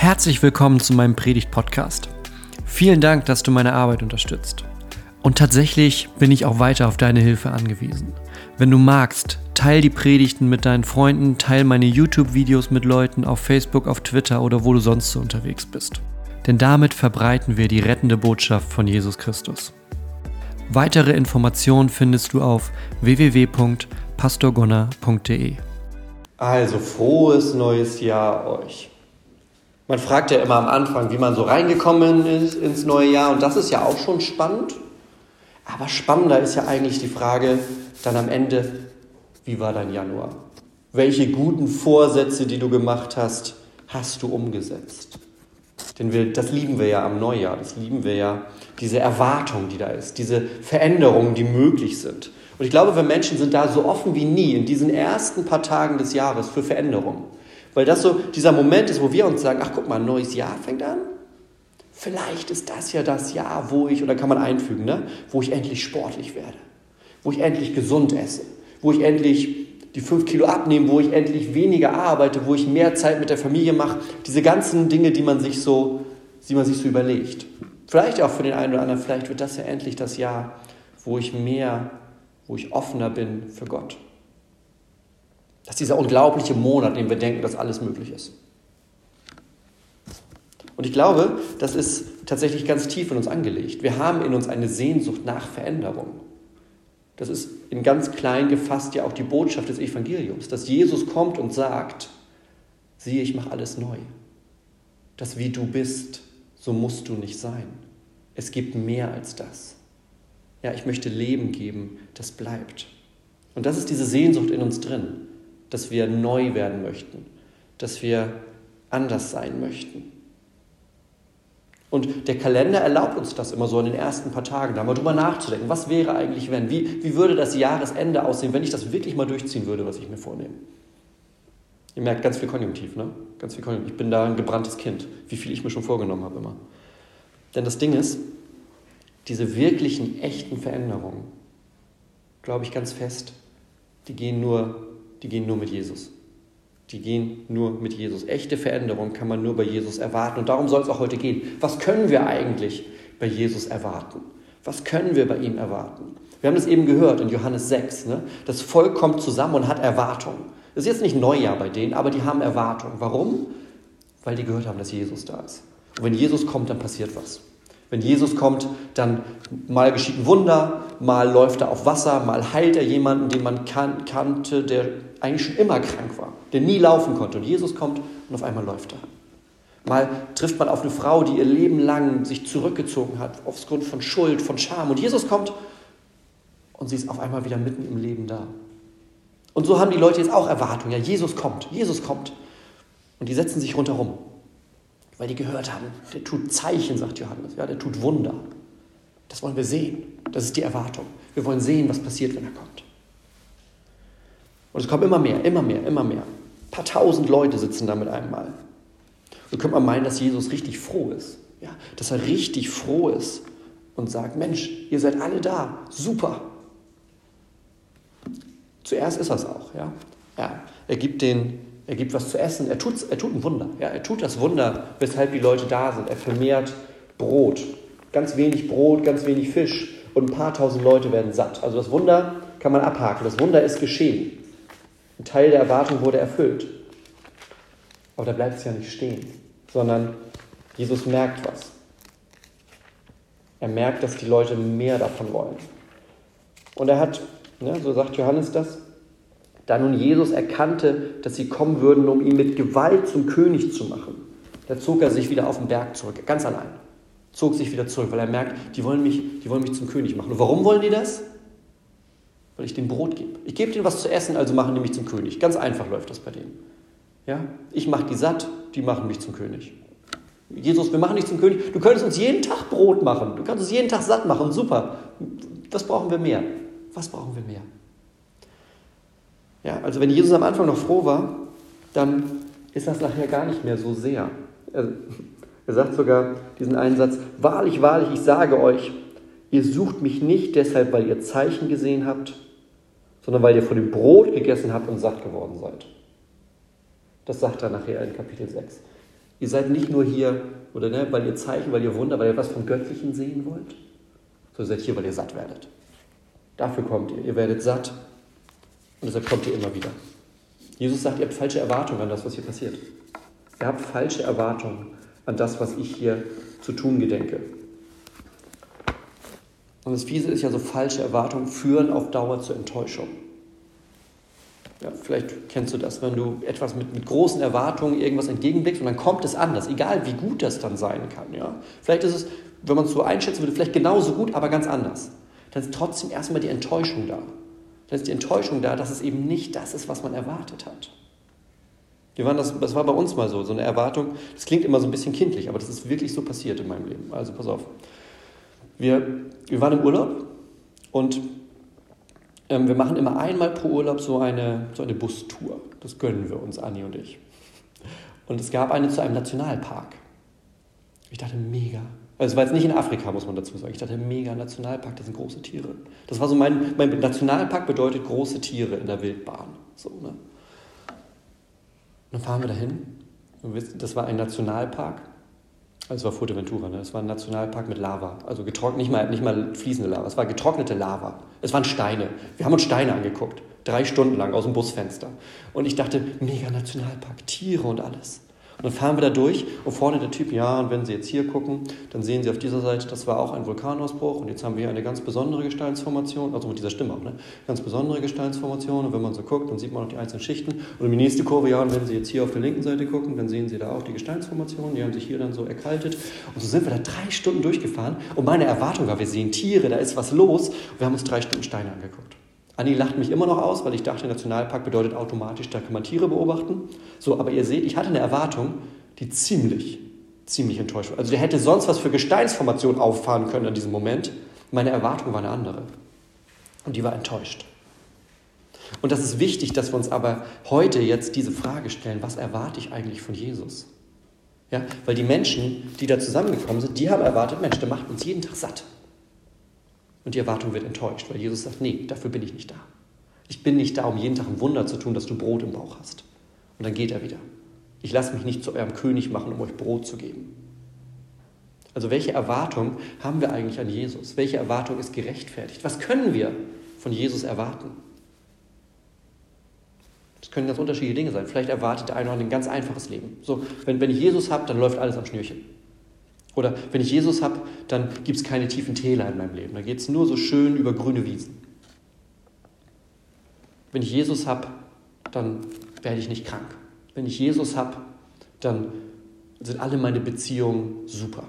Herzlich willkommen zu meinem Predigt-Podcast. Vielen Dank, dass du meine Arbeit unterstützt. Und tatsächlich bin ich auch weiter auf deine Hilfe angewiesen. Wenn du magst, teil die Predigten mit deinen Freunden, teil meine YouTube-Videos mit Leuten auf Facebook, auf Twitter oder wo du sonst so unterwegs bist. Denn damit verbreiten wir die rettende Botschaft von Jesus Christus. Weitere Informationen findest du auf www.pastorgonner.de. Also frohes neues Jahr euch. Man fragt ja immer am Anfang, wie man so reingekommen ist ins neue Jahr und das ist ja auch schon spannend. Aber spannender ist ja eigentlich die Frage dann am Ende, wie war dein Januar? Welche guten Vorsätze, die du gemacht hast, hast du umgesetzt? Denn wir, das lieben wir ja am Neujahr, das lieben wir ja, diese Erwartung, die da ist, diese Veränderungen, die möglich sind. Und ich glaube, wir Menschen sind da so offen wie nie in diesen ersten paar Tagen des Jahres für Veränderungen. Weil das so dieser Moment ist, wo wir uns sagen, ach guck mal, ein neues Jahr fängt an. Vielleicht ist das ja das Jahr, wo ich, oder kann man einfügen, ne? wo ich endlich sportlich werde, wo ich endlich gesund esse, wo ich endlich die fünf Kilo abnehme, wo ich endlich weniger arbeite, wo ich mehr Zeit mit der Familie mache. Diese ganzen Dinge, die man sich so, die man sich so überlegt. Vielleicht auch für den einen oder anderen, vielleicht wird das ja endlich das Jahr, wo ich mehr, wo ich offener bin für Gott. Das ist dieser unglaubliche Monat, in dem wir denken, dass alles möglich ist. Und ich glaube, das ist tatsächlich ganz tief in uns angelegt. Wir haben in uns eine Sehnsucht nach Veränderung. Das ist in ganz klein gefasst ja auch die Botschaft des Evangeliums, dass Jesus kommt und sagt, siehe, ich mache alles neu. Das wie du bist, so musst du nicht sein. Es gibt mehr als das. Ja, ich möchte Leben geben, das bleibt. Und das ist diese Sehnsucht in uns drin dass wir neu werden möchten, dass wir anders sein möchten. Und der Kalender erlaubt uns das immer so in den ersten paar Tagen, da mal drüber nachzudenken. Was wäre eigentlich, wenn? Wie, wie würde das Jahresende aussehen, wenn ich das wirklich mal durchziehen würde, was ich mir vornehme? Ihr merkt ganz viel Konjunktiv, ne? Ganz viel Konjunktiv. Ich bin da ein gebranntes Kind, wie viel ich mir schon vorgenommen habe immer. Denn das Ding ist, diese wirklichen, echten Veränderungen, glaube ich ganz fest, die gehen nur die gehen nur mit Jesus. Die gehen nur mit Jesus. Echte Veränderung kann man nur bei Jesus erwarten. Und darum soll es auch heute gehen. Was können wir eigentlich bei Jesus erwarten? Was können wir bei ihm erwarten? Wir haben das eben gehört in Johannes 6. Ne? Das Volk kommt zusammen und hat Erwartungen. Das ist jetzt nicht Neujahr bei denen, aber die haben Erwartungen. Warum? Weil die gehört haben, dass Jesus da ist. Und wenn Jesus kommt, dann passiert was. Wenn Jesus kommt, dann mal geschieht ein Wunder, mal läuft er auf Wasser, mal heilt er jemanden, den man kan kannte, der eigentlich schon immer krank war, der nie laufen konnte. Und Jesus kommt und auf einmal läuft er. Mal trifft man auf eine Frau, die ihr Leben lang sich zurückgezogen hat, aufgrund von Schuld, von Scham. Und Jesus kommt und sie ist auf einmal wieder mitten im Leben da. Und so haben die Leute jetzt auch Erwartungen. Ja, Jesus kommt, Jesus kommt. Und die setzen sich rundherum weil die gehört haben, der tut Zeichen, sagt Johannes, ja, der tut Wunder. Das wollen wir sehen. Das ist die Erwartung. Wir wollen sehen, was passiert, wenn er kommt. Und es kommen immer mehr, immer mehr, immer mehr. Ein paar tausend Leute sitzen da mit einem Mal. So könnte man meinen, dass Jesus richtig froh ist. Ja, dass er richtig froh ist und sagt, Mensch, ihr seid alle da, super. Zuerst ist er es auch. Ja? Ja, er gibt den er gibt was zu essen, er tut, er tut ein Wunder. Ja, er tut das Wunder, weshalb die Leute da sind. Er vermehrt Brot. Ganz wenig Brot, ganz wenig Fisch und ein paar tausend Leute werden satt. Also das Wunder kann man abhaken. Das Wunder ist geschehen. Ein Teil der Erwartung wurde erfüllt. Aber da bleibt es ja nicht stehen, sondern Jesus merkt was. Er merkt, dass die Leute mehr davon wollen. Und er hat, ne, so sagt Johannes das, da nun Jesus erkannte, dass sie kommen würden, um ihn mit Gewalt zum König zu machen, da zog er sich wieder auf den Berg zurück, ganz allein. Zog sich wieder zurück, weil er merkt, die wollen mich, die wollen mich zum König machen. Und warum wollen die das? Weil ich denen Brot gebe. Ich gebe denen was zu essen, also machen die mich zum König. Ganz einfach läuft das bei denen. Ja? Ich mache die satt, die machen mich zum König. Jesus, wir machen dich zum König. Du könntest uns jeden Tag Brot machen. Du kannst uns jeden Tag satt machen. Super. Was brauchen wir mehr? Was brauchen wir mehr? Ja, also wenn Jesus am Anfang noch froh war, dann ist das nachher gar nicht mehr so sehr. Er, er sagt sogar diesen einen Satz, wahrlich, wahrlich, ich sage euch, ihr sucht mich nicht deshalb, weil ihr Zeichen gesehen habt, sondern weil ihr von dem Brot gegessen habt und satt geworden seid. Das sagt er nachher in Kapitel 6. Ihr seid nicht nur hier, oder ne, weil ihr Zeichen, weil ihr Wunder, weil ihr was vom Göttlichen sehen wollt, sondern seid hier, weil ihr satt werdet. Dafür kommt ihr. Ihr werdet satt und deshalb kommt ihr immer wieder. Jesus sagt, ihr habt falsche Erwartungen an das, was hier passiert. Ihr habt falsche Erwartungen an das, was ich hier zu tun gedenke. Und das Fiese ist ja so, falsche Erwartungen führen auf Dauer zur Enttäuschung. Ja, vielleicht kennst du das, wenn du etwas mit, mit großen Erwartungen irgendwas entgegenblickst und dann kommt es anders, egal wie gut das dann sein kann. Ja? Vielleicht ist es, wenn man es so einschätzen würde, vielleicht genauso gut, aber ganz anders. Dann ist trotzdem erstmal die Enttäuschung da. Dann ist die Enttäuschung da, dass es eben nicht das ist, was man erwartet hat. Wir waren das, das war bei uns mal so, so eine Erwartung. Das klingt immer so ein bisschen kindlich, aber das ist wirklich so passiert in meinem Leben. Also pass auf. Wir, wir waren im Urlaub und ähm, wir machen immer einmal pro Urlaub so eine, so eine Bustour. Das gönnen wir uns, Anni und ich. Und es gab eine zu einem Nationalpark. Ich dachte, mega. Also es war jetzt nicht in Afrika, muss man dazu sagen. Ich dachte, mega Nationalpark, das sind große Tiere. Das war so mein, mein Nationalpark bedeutet große Tiere in der Wildbahn. So, ne? Dann fahren wir dahin. Das war ein Nationalpark also es war Fuerteventura, ne? es war ein Nationalpark mit Lava. Also getrocknet, nicht mal, nicht mal fließende Lava, es war getrocknete Lava. Es waren Steine. Wir haben uns Steine angeguckt. Drei Stunden lang aus dem Busfenster. Und ich dachte, mega Nationalpark, Tiere und alles. Und dann fahren wir da durch und vorne der Typ, ja, und wenn Sie jetzt hier gucken, dann sehen Sie auf dieser Seite, das war auch ein Vulkanausbruch und jetzt haben wir hier eine ganz besondere Gesteinsformation, also mit dieser Stimme auch, ne? Ganz besondere Gesteinsformation und wenn man so guckt, dann sieht man auch die einzelnen Schichten. Und die nächste Kurve, ja, und wenn Sie jetzt hier auf der linken Seite gucken, dann sehen Sie da auch die Gesteinsformation, die haben sich hier dann so erkaltet. Und so sind wir da drei Stunden durchgefahren und meine Erwartung war, wir sehen Tiere, da ist was los und wir haben uns drei Stunden Steine angeguckt. Anni lacht mich immer noch aus, weil ich dachte, Nationalpark bedeutet automatisch, da kann man Tiere beobachten. So, aber ihr seht, ich hatte eine Erwartung, die ziemlich, ziemlich enttäuscht war. Also der hätte sonst was für Gesteinsformationen auffahren können in diesem Moment. Meine Erwartung war eine andere. Und die war enttäuscht. Und das ist wichtig, dass wir uns aber heute jetzt diese Frage stellen, was erwarte ich eigentlich von Jesus? Ja, weil die Menschen, die da zusammengekommen sind, die haben erwartet, Mensch, der macht uns jeden Tag satt. Und die Erwartung wird enttäuscht, weil Jesus sagt, nee, dafür bin ich nicht da. Ich bin nicht da, um jeden Tag ein Wunder zu tun, dass du Brot im Bauch hast. Und dann geht er wieder. Ich lasse mich nicht zu eurem König machen, um euch Brot zu geben. Also welche Erwartung haben wir eigentlich an Jesus? Welche Erwartung ist gerechtfertigt? Was können wir von Jesus erwarten? Das können ganz unterschiedliche Dinge sein. Vielleicht erwartet der eine oder andere ein ganz einfaches Leben. So, wenn, wenn ich Jesus habe, dann läuft alles am Schnürchen. Oder wenn ich Jesus habe, dann gibt es keine tiefen Täler in meinem Leben. Da geht es nur so schön über grüne Wiesen. Wenn ich Jesus habe, dann werde ich nicht krank. Wenn ich Jesus habe, dann sind alle meine Beziehungen super.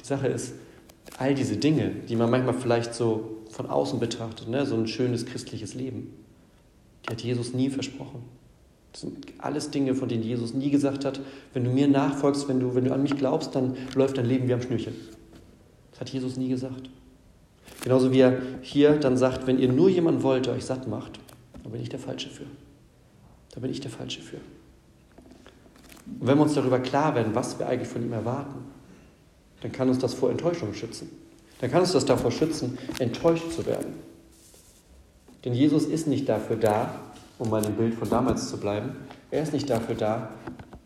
Die Sache ist, all diese Dinge, die man manchmal vielleicht so von außen betrachtet, ne, so ein schönes christliches Leben, die hat Jesus nie versprochen. Das sind alles Dinge, von denen Jesus nie gesagt hat, wenn du mir nachfolgst, wenn du, wenn du an mich glaubst, dann läuft dein Leben wie am Schnürchen. Das hat Jesus nie gesagt. Genauso wie er hier dann sagt, wenn ihr nur jemanden wollt, der euch satt macht, dann bin ich der Falsche für. Da bin ich der Falsche für. Und wenn wir uns darüber klar werden, was wir eigentlich von ihm erwarten, dann kann uns das vor Enttäuschung schützen. Dann kann uns das davor schützen, enttäuscht zu werden. Denn Jesus ist nicht dafür da, um mal im Bild von damals zu bleiben, er ist nicht dafür da,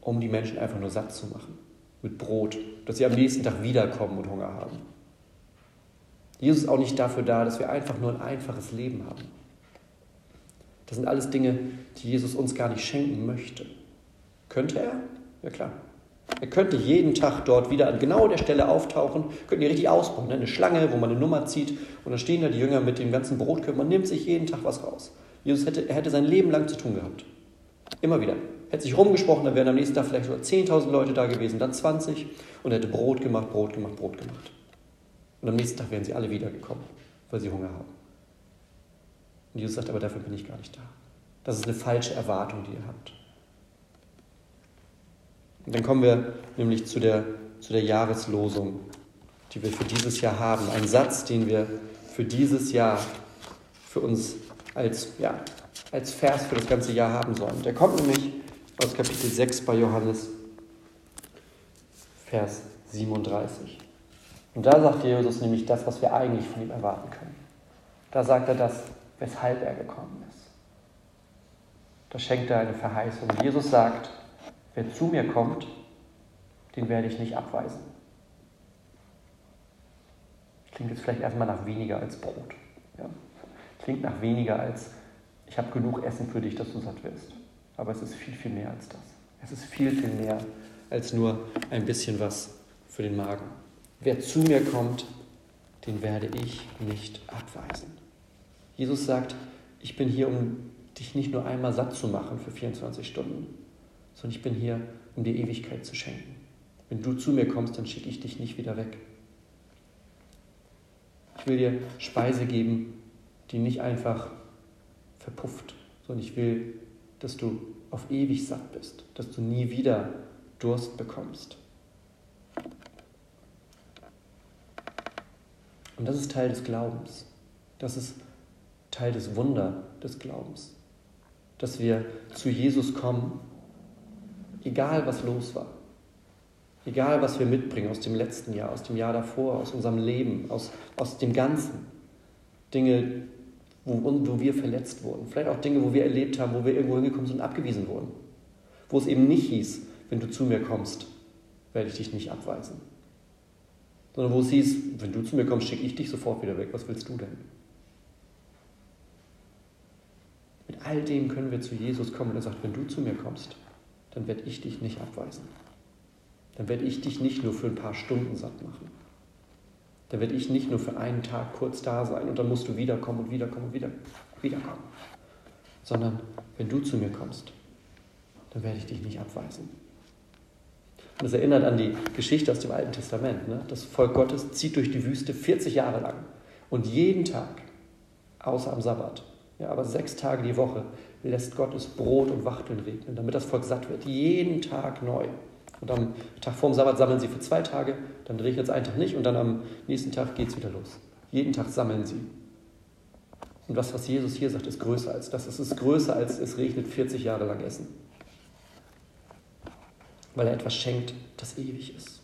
um die Menschen einfach nur satt zu machen mit Brot, dass sie am nächsten Tag wiederkommen und Hunger haben. Jesus ist auch nicht dafür da, dass wir einfach nur ein einfaches Leben haben. Das sind alles Dinge, die Jesus uns gar nicht schenken möchte. Könnte er? Ja klar. Er könnte jeden Tag dort wieder an genau der Stelle auftauchen, könnten die richtig ausbauen. Ne? Eine Schlange, wo man eine Nummer zieht und dann stehen da die Jünger mit dem ganzen Brotkörper. Man nimmt sich jeden Tag was raus. Jesus hätte, er hätte sein Leben lang zu tun gehabt. Immer wieder. Hätte sich rumgesprochen, dann wären am nächsten Tag vielleicht sogar 10.000 Leute da gewesen, dann 20 und er hätte Brot gemacht, Brot gemacht, Brot gemacht. Und am nächsten Tag wären sie alle wiedergekommen, weil sie Hunger haben. Und Jesus sagt, aber dafür bin ich gar nicht da. Das ist eine falsche Erwartung, die ihr habt. Und dann kommen wir nämlich zu der, zu der Jahreslosung, die wir für dieses Jahr haben. Ein Satz, den wir für dieses Jahr für uns als, ja, als Vers für das ganze Jahr haben sollen. Der kommt nämlich aus Kapitel 6 bei Johannes, Vers 37. Und da sagt Jesus nämlich das, was wir eigentlich von ihm erwarten können. Da sagt er das, weshalb er gekommen ist. da schenkt er eine Verheißung. Jesus sagt, wer zu mir kommt, den werde ich nicht abweisen. Klingt jetzt vielleicht erstmal nach weniger als Brot. Ja? Klingt nach weniger als, ich habe genug Essen für dich, dass du satt wirst. Aber es ist viel, viel mehr als das. Es ist viel, viel mehr als nur ein bisschen was für den Magen. Wer zu mir kommt, den werde ich nicht abweisen. Jesus sagt, ich bin hier, um dich nicht nur einmal satt zu machen für 24 Stunden, sondern ich bin hier, um dir Ewigkeit zu schenken. Wenn du zu mir kommst, dann schicke ich dich nicht wieder weg. Ich will dir Speise geben, die nicht einfach verpufft, sondern ich will, dass du auf ewig satt bist, dass du nie wieder Durst bekommst. Und das ist Teil des Glaubens. Das ist Teil des Wunder des Glaubens. Dass wir zu Jesus kommen, egal was los war. Egal was wir mitbringen aus dem letzten Jahr, aus dem Jahr davor, aus unserem Leben, aus, aus dem Ganzen. Dinge, wo, wo wir verletzt wurden. Vielleicht auch Dinge, wo wir erlebt haben, wo wir irgendwo hingekommen sind und abgewiesen wurden. Wo es eben nicht hieß, wenn du zu mir kommst, werde ich dich nicht abweisen. Sondern wo es hieß, wenn du zu mir kommst, schicke ich dich sofort wieder weg. Was willst du denn? Mit all dem können wir zu Jesus kommen und er sagt, wenn du zu mir kommst, dann werde ich dich nicht abweisen. Dann werde ich dich nicht nur für ein paar Stunden satt machen. Dann werde ich nicht nur für einen Tag kurz da sein und dann musst du wiederkommen und wiederkommen und wieder, wiederkommen. Sondern wenn du zu mir kommst, dann werde ich dich nicht abweisen. Und das erinnert an die Geschichte aus dem Alten Testament. Ne? Das Volk Gottes zieht durch die Wüste 40 Jahre lang und jeden Tag, außer am Sabbat, ja, aber sechs Tage die Woche, lässt Gottes Brot und Wachteln regnen, damit das Volk satt wird. Jeden Tag neu. Und am Tag vorm Sabbat sammeln sie für zwei Tage, dann regnet es einen Tag nicht und dann am nächsten Tag geht es wieder los. Jeden Tag sammeln sie. Und was, was Jesus hier sagt, ist größer als das. Es ist größer als es regnet 40 Jahre lang Essen. Weil er etwas schenkt, das ewig ist.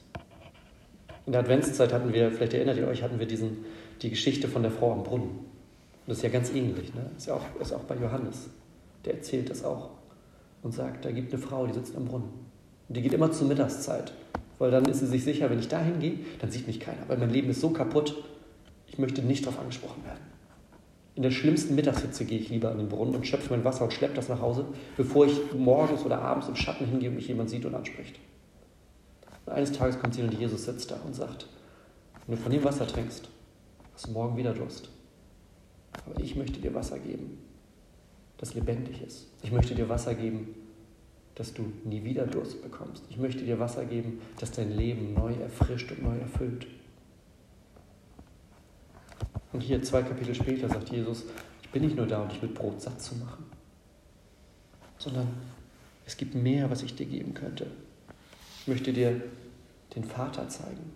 In der Adventszeit hatten wir, vielleicht erinnert ihr euch, hatten wir diesen, die Geschichte von der Frau am Brunnen. Und das ist ja ganz ähnlich, ne? ist ja auch, ist auch bei Johannes. Der erzählt das auch und sagt, da gibt eine Frau, die sitzt am Brunnen. Und die geht immer zur Mittagszeit, weil dann ist sie sich sicher, wenn ich dahin gehe, dann sieht mich keiner, weil mein Leben ist so kaputt, ich möchte nicht darauf angesprochen werden. In der schlimmsten Mittagshitze gehe ich lieber an den Brunnen und schöpfe mein Wasser und schleppe das nach Hause, bevor ich morgens oder abends im Schatten hingehe und mich jemand sieht und anspricht. Und eines Tages kommt sie und Jesus sitzt da und sagt, wenn du von dem Wasser trinkst, hast du morgen wieder Durst. Aber ich möchte dir Wasser geben, das lebendig ist. Ich möchte dir Wasser geben, dass du nie wieder Durst bekommst. Ich möchte dir Wasser geben, das dein Leben neu erfrischt und neu erfüllt. Und hier zwei Kapitel später sagt Jesus, ich bin nicht nur da, um dich mit Brot satt zu machen, sondern es gibt mehr, was ich dir geben könnte. Ich möchte dir den Vater zeigen.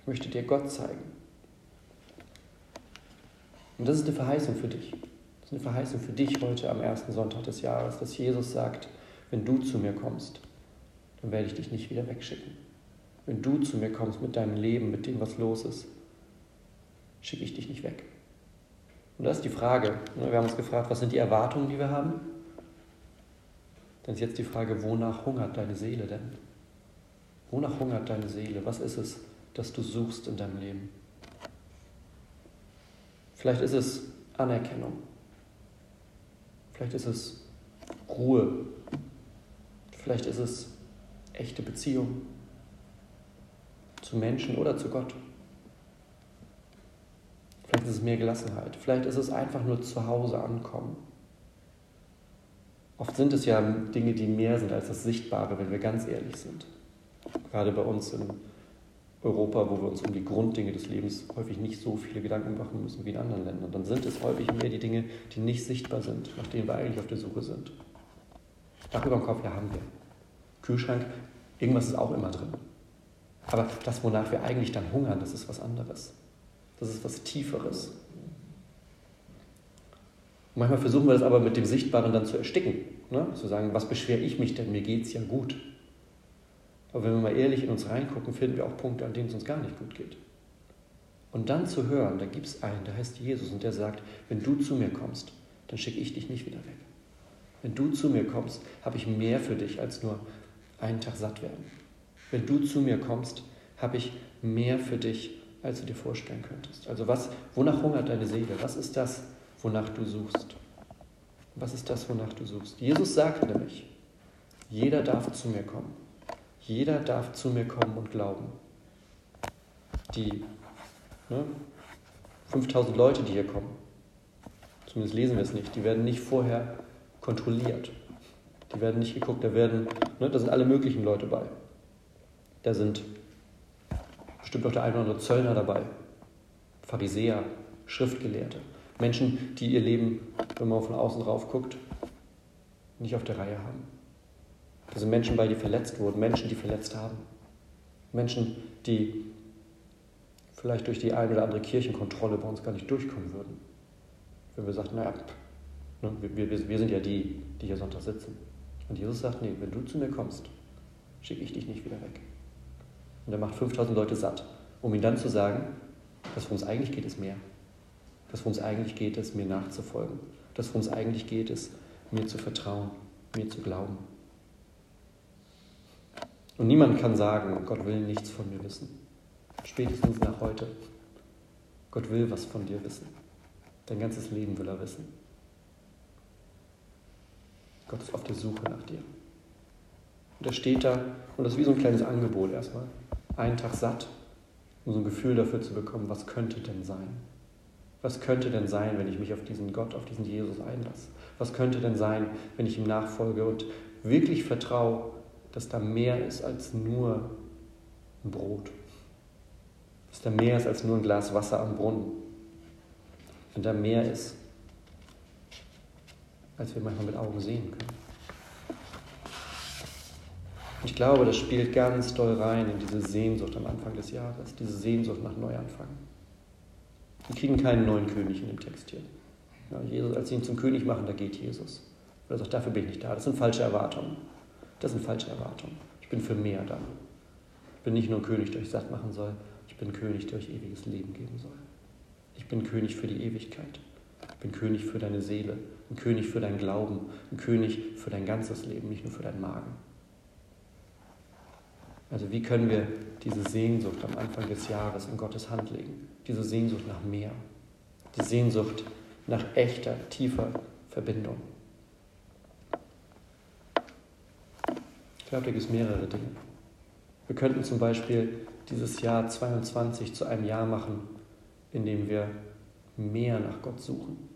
Ich möchte dir Gott zeigen. Und das ist eine Verheißung für dich. Das ist eine Verheißung für dich heute am ersten Sonntag des Jahres, dass Jesus sagt, wenn du zu mir kommst, dann werde ich dich nicht wieder wegschicken. Wenn du zu mir kommst mit deinem Leben, mit dem, was los ist, schicke ich dich nicht weg. Und das ist die Frage. Ne? Wir haben uns gefragt, was sind die Erwartungen, die wir haben? Dann ist jetzt die Frage, wonach hungert deine Seele denn? Wonach hungert deine Seele? Was ist es, das du suchst in deinem Leben? Vielleicht ist es Anerkennung. Vielleicht ist es Ruhe. Vielleicht ist es echte Beziehung zu Menschen oder zu Gott. Vielleicht ist es mehr Gelassenheit. Vielleicht ist es einfach nur zu Hause ankommen. Oft sind es ja Dinge, die mehr sind als das Sichtbare, wenn wir ganz ehrlich sind. Gerade bei uns in Europa, wo wir uns um die Grunddinge des Lebens häufig nicht so viele Gedanken machen müssen wie in anderen Ländern. Dann sind es häufig mehr die Dinge, die nicht sichtbar sind, nach denen wir eigentlich auf der Suche sind. Dach über dem Kopf, ja, haben wir. Kühlschrank, irgendwas ist auch immer drin. Aber das, wonach wir eigentlich dann hungern, das ist was anderes. Das ist was Tieferes. Und manchmal versuchen wir das aber mit dem Sichtbaren dann zu ersticken. Ne? Zu sagen, was beschwere ich mich denn? Mir geht es ja gut. Aber wenn wir mal ehrlich in uns reingucken, finden wir auch Punkte, an denen es uns gar nicht gut geht. Und dann zu hören, da gibt es einen, der heißt Jesus und der sagt, wenn du zu mir kommst, dann schicke ich dich nicht wieder weg. Wenn du zu mir kommst, habe ich mehr für dich als nur einen Tag satt werden. Wenn du zu mir kommst, habe ich mehr für dich, als du dir vorstellen könntest. Also was, wonach hungert deine Seele? Was ist das, wonach du suchst? Was ist das, wonach du suchst? Jesus sagt nämlich, jeder darf zu mir kommen. Jeder darf zu mir kommen und glauben. Die ne, 5000 Leute, die hier kommen, zumindest lesen wir es nicht, die werden nicht vorher kontrolliert. Die werden nicht geguckt, da werden, ne, da sind alle möglichen Leute bei. Da sind bestimmt auch der eine oder andere Zöllner dabei, Pharisäer, Schriftgelehrte, Menschen, die ihr Leben, wenn man von außen drauf guckt, nicht auf der Reihe haben. Da sind Menschen bei, die verletzt wurden, Menschen, die verletzt haben. Menschen, die vielleicht durch die eine oder andere Kirchenkontrolle bei uns gar nicht durchkommen würden. Wenn wir sagten, naja, wir, wir, wir sind ja die, die hier Sonntag sitzen. Und Jesus sagt, nee, wenn du zu mir kommst, schicke ich dich nicht wieder weg. Und er macht 5000 Leute satt, um ihnen dann zu sagen, dass worum es eigentlich geht, ist mehr. Dass worum es eigentlich geht, ist mir nachzufolgen. Dass worum es eigentlich geht, ist mir zu vertrauen, mir zu glauben. Und niemand kann sagen, Gott will nichts von mir wissen. Spätestens nach heute. Gott will was von dir wissen. Dein ganzes Leben will er wissen. Gott ist auf der Suche nach dir. Und er steht da und das ist wie so ein kleines Angebot erstmal. Einen Tag satt, um so ein Gefühl dafür zu bekommen, was könnte denn sein? Was könnte denn sein, wenn ich mich auf diesen Gott, auf diesen Jesus einlasse? Was könnte denn sein, wenn ich ihm nachfolge und wirklich vertraue, dass da mehr ist als nur ein Brot? Dass da mehr ist als nur ein Glas Wasser am Brunnen? Wenn da mehr ist, als wir manchmal mit Augen sehen können. Ich glaube, das spielt ganz doll rein in diese Sehnsucht am Anfang des Jahres, diese Sehnsucht nach Neuanfang. Wir kriegen keinen neuen König in dem Text hier. Ja, Jesus, als sie ihn zum König machen, da geht Jesus. Er sagt, dafür bin ich nicht da. Das sind falsche Erwartungen. Das sind falsche Erwartungen. Ich bin für mehr da. Ich bin nicht nur König, der euch satt machen soll. Ich bin König, der euch ewiges Leben geben soll. Ich bin König für die Ewigkeit. Bin König für deine Seele. Ein König für dein Glauben. Ein König für dein ganzes Leben, nicht nur für deinen Magen. Also wie können wir diese Sehnsucht am Anfang des Jahres in Gottes Hand legen? Diese Sehnsucht nach mehr. Die Sehnsucht nach echter, tiefer Verbindung. Ich glaube, da gibt es mehrere Dinge. Wir könnten zum Beispiel dieses Jahr 22 zu einem Jahr machen, in dem wir mehr nach Gott suchen,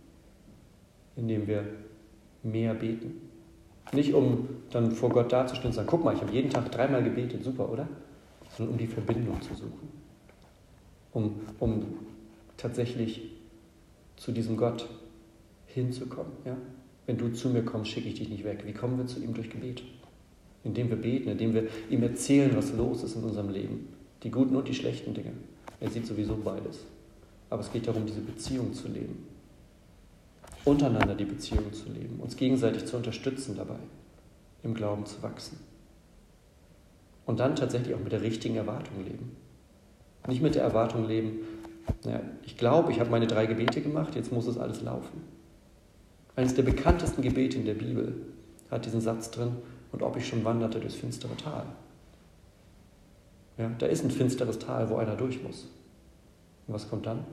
in dem wir mehr beten, nicht um dann vor Gott dazustehen und zu sagen, guck mal, ich habe jeden Tag dreimal gebetet, super, oder? Sondern um die Verbindung zu suchen. Um, um tatsächlich zu diesem Gott hinzukommen. Ja? Wenn du zu mir kommst, schicke ich dich nicht weg. Wie kommen wir zu ihm durch Gebet? Indem wir beten, indem wir ihm erzählen, was los ist in unserem Leben. Die guten und die schlechten Dinge. Er sieht sowieso beides. Aber es geht darum, diese Beziehung zu leben untereinander die Beziehung zu leben, uns gegenseitig zu unterstützen dabei, im Glauben zu wachsen. Und dann tatsächlich auch mit der richtigen Erwartung leben. Nicht mit der Erwartung leben, naja, ich glaube, ich habe meine drei Gebete gemacht, jetzt muss es alles laufen. Eines der bekanntesten Gebete in der Bibel hat diesen Satz drin, und ob ich schon wanderte durchs finstere Tal. Ja, da ist ein finsteres Tal, wo einer durch muss. Und was kommt dann?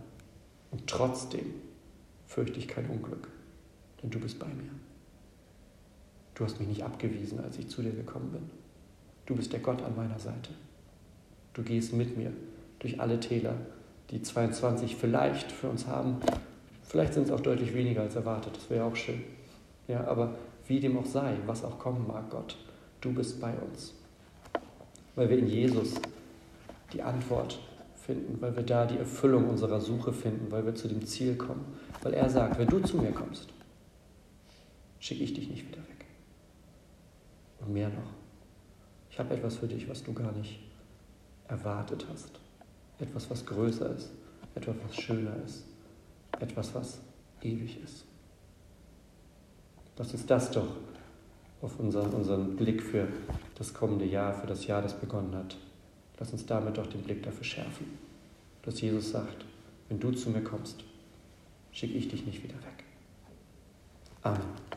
Und trotzdem fürchte ich kein Unglück, denn du bist bei mir. Du hast mich nicht abgewiesen, als ich zu dir gekommen bin. Du bist der Gott an meiner Seite. Du gehst mit mir durch alle Täler, die 22 vielleicht für uns haben. Vielleicht sind es auch deutlich weniger als erwartet, das wäre auch schön. Ja, aber wie dem auch sei, was auch kommen mag, Gott, du bist bei uns. Weil wir in Jesus die Antwort finden, weil wir da die Erfüllung unserer Suche finden, weil wir zu dem Ziel kommen. Weil er sagt, wenn du zu mir kommst, schicke ich dich nicht wieder weg. Und mehr noch, ich habe etwas für dich, was du gar nicht erwartet hast. Etwas, was größer ist, etwas, was schöner ist, etwas, was ewig ist. Lass uns das doch auf unseren, unseren Blick für das kommende Jahr, für das Jahr, das begonnen hat, Lass uns damit doch den Blick dafür schärfen, dass Jesus sagt, wenn du zu mir kommst, schicke ich dich nicht wieder weg. Amen.